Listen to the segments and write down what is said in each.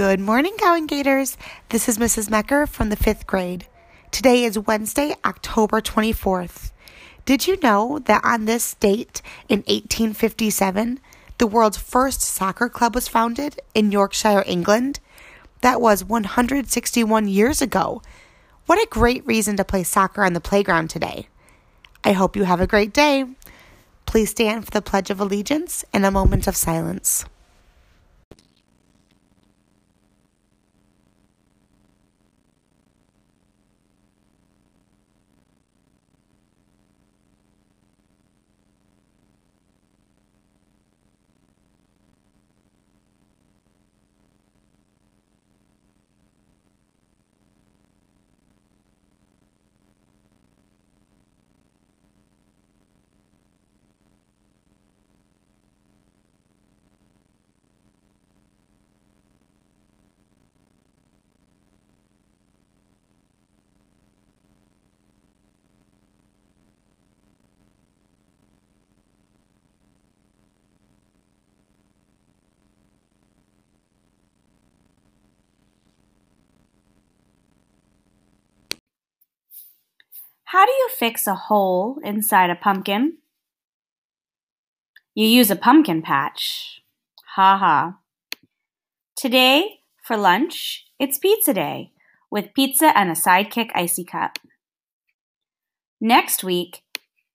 Good morning, Gowan Gators. This is Mrs. Mecker from the fifth grade. Today is Wednesday, October 24th. Did you know that on this date in 1857, the world's first soccer club was founded in Yorkshire, England? That was 161 years ago. What a great reason to play soccer on the playground today. I hope you have a great day. Please stand for the Pledge of Allegiance and a moment of silence. How do you fix a hole inside a pumpkin? You use a pumpkin patch. Ha ha. Today, for lunch, it's pizza day with pizza and a sidekick icy cup. Next week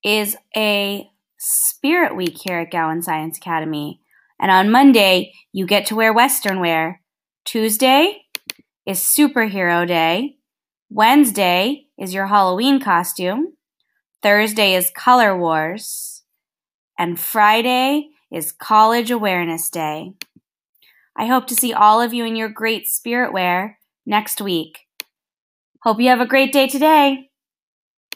is a spirit week here at Gowan Science Academy. And on Monday, you get to wear Western wear. Tuesday is superhero day. Wednesday is your Halloween costume. Thursday is Color Wars. And Friday is College Awareness Day. I hope to see all of you in your great spirit wear next week. Hope you have a great day today.